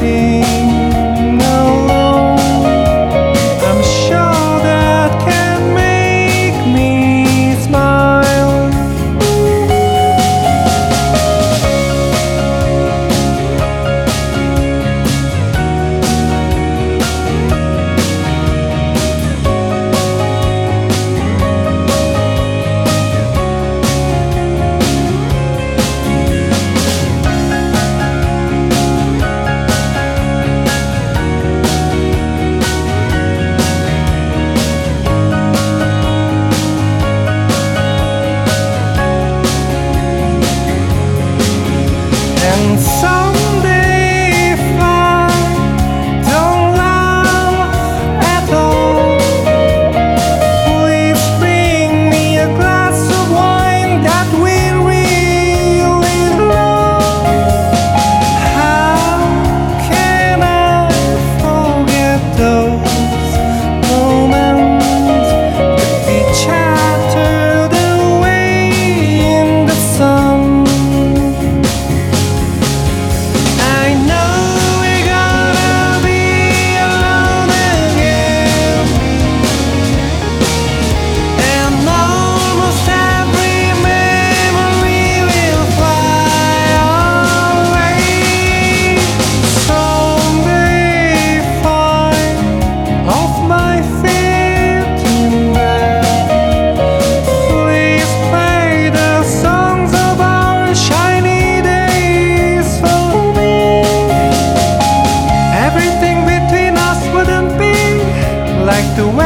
see. the way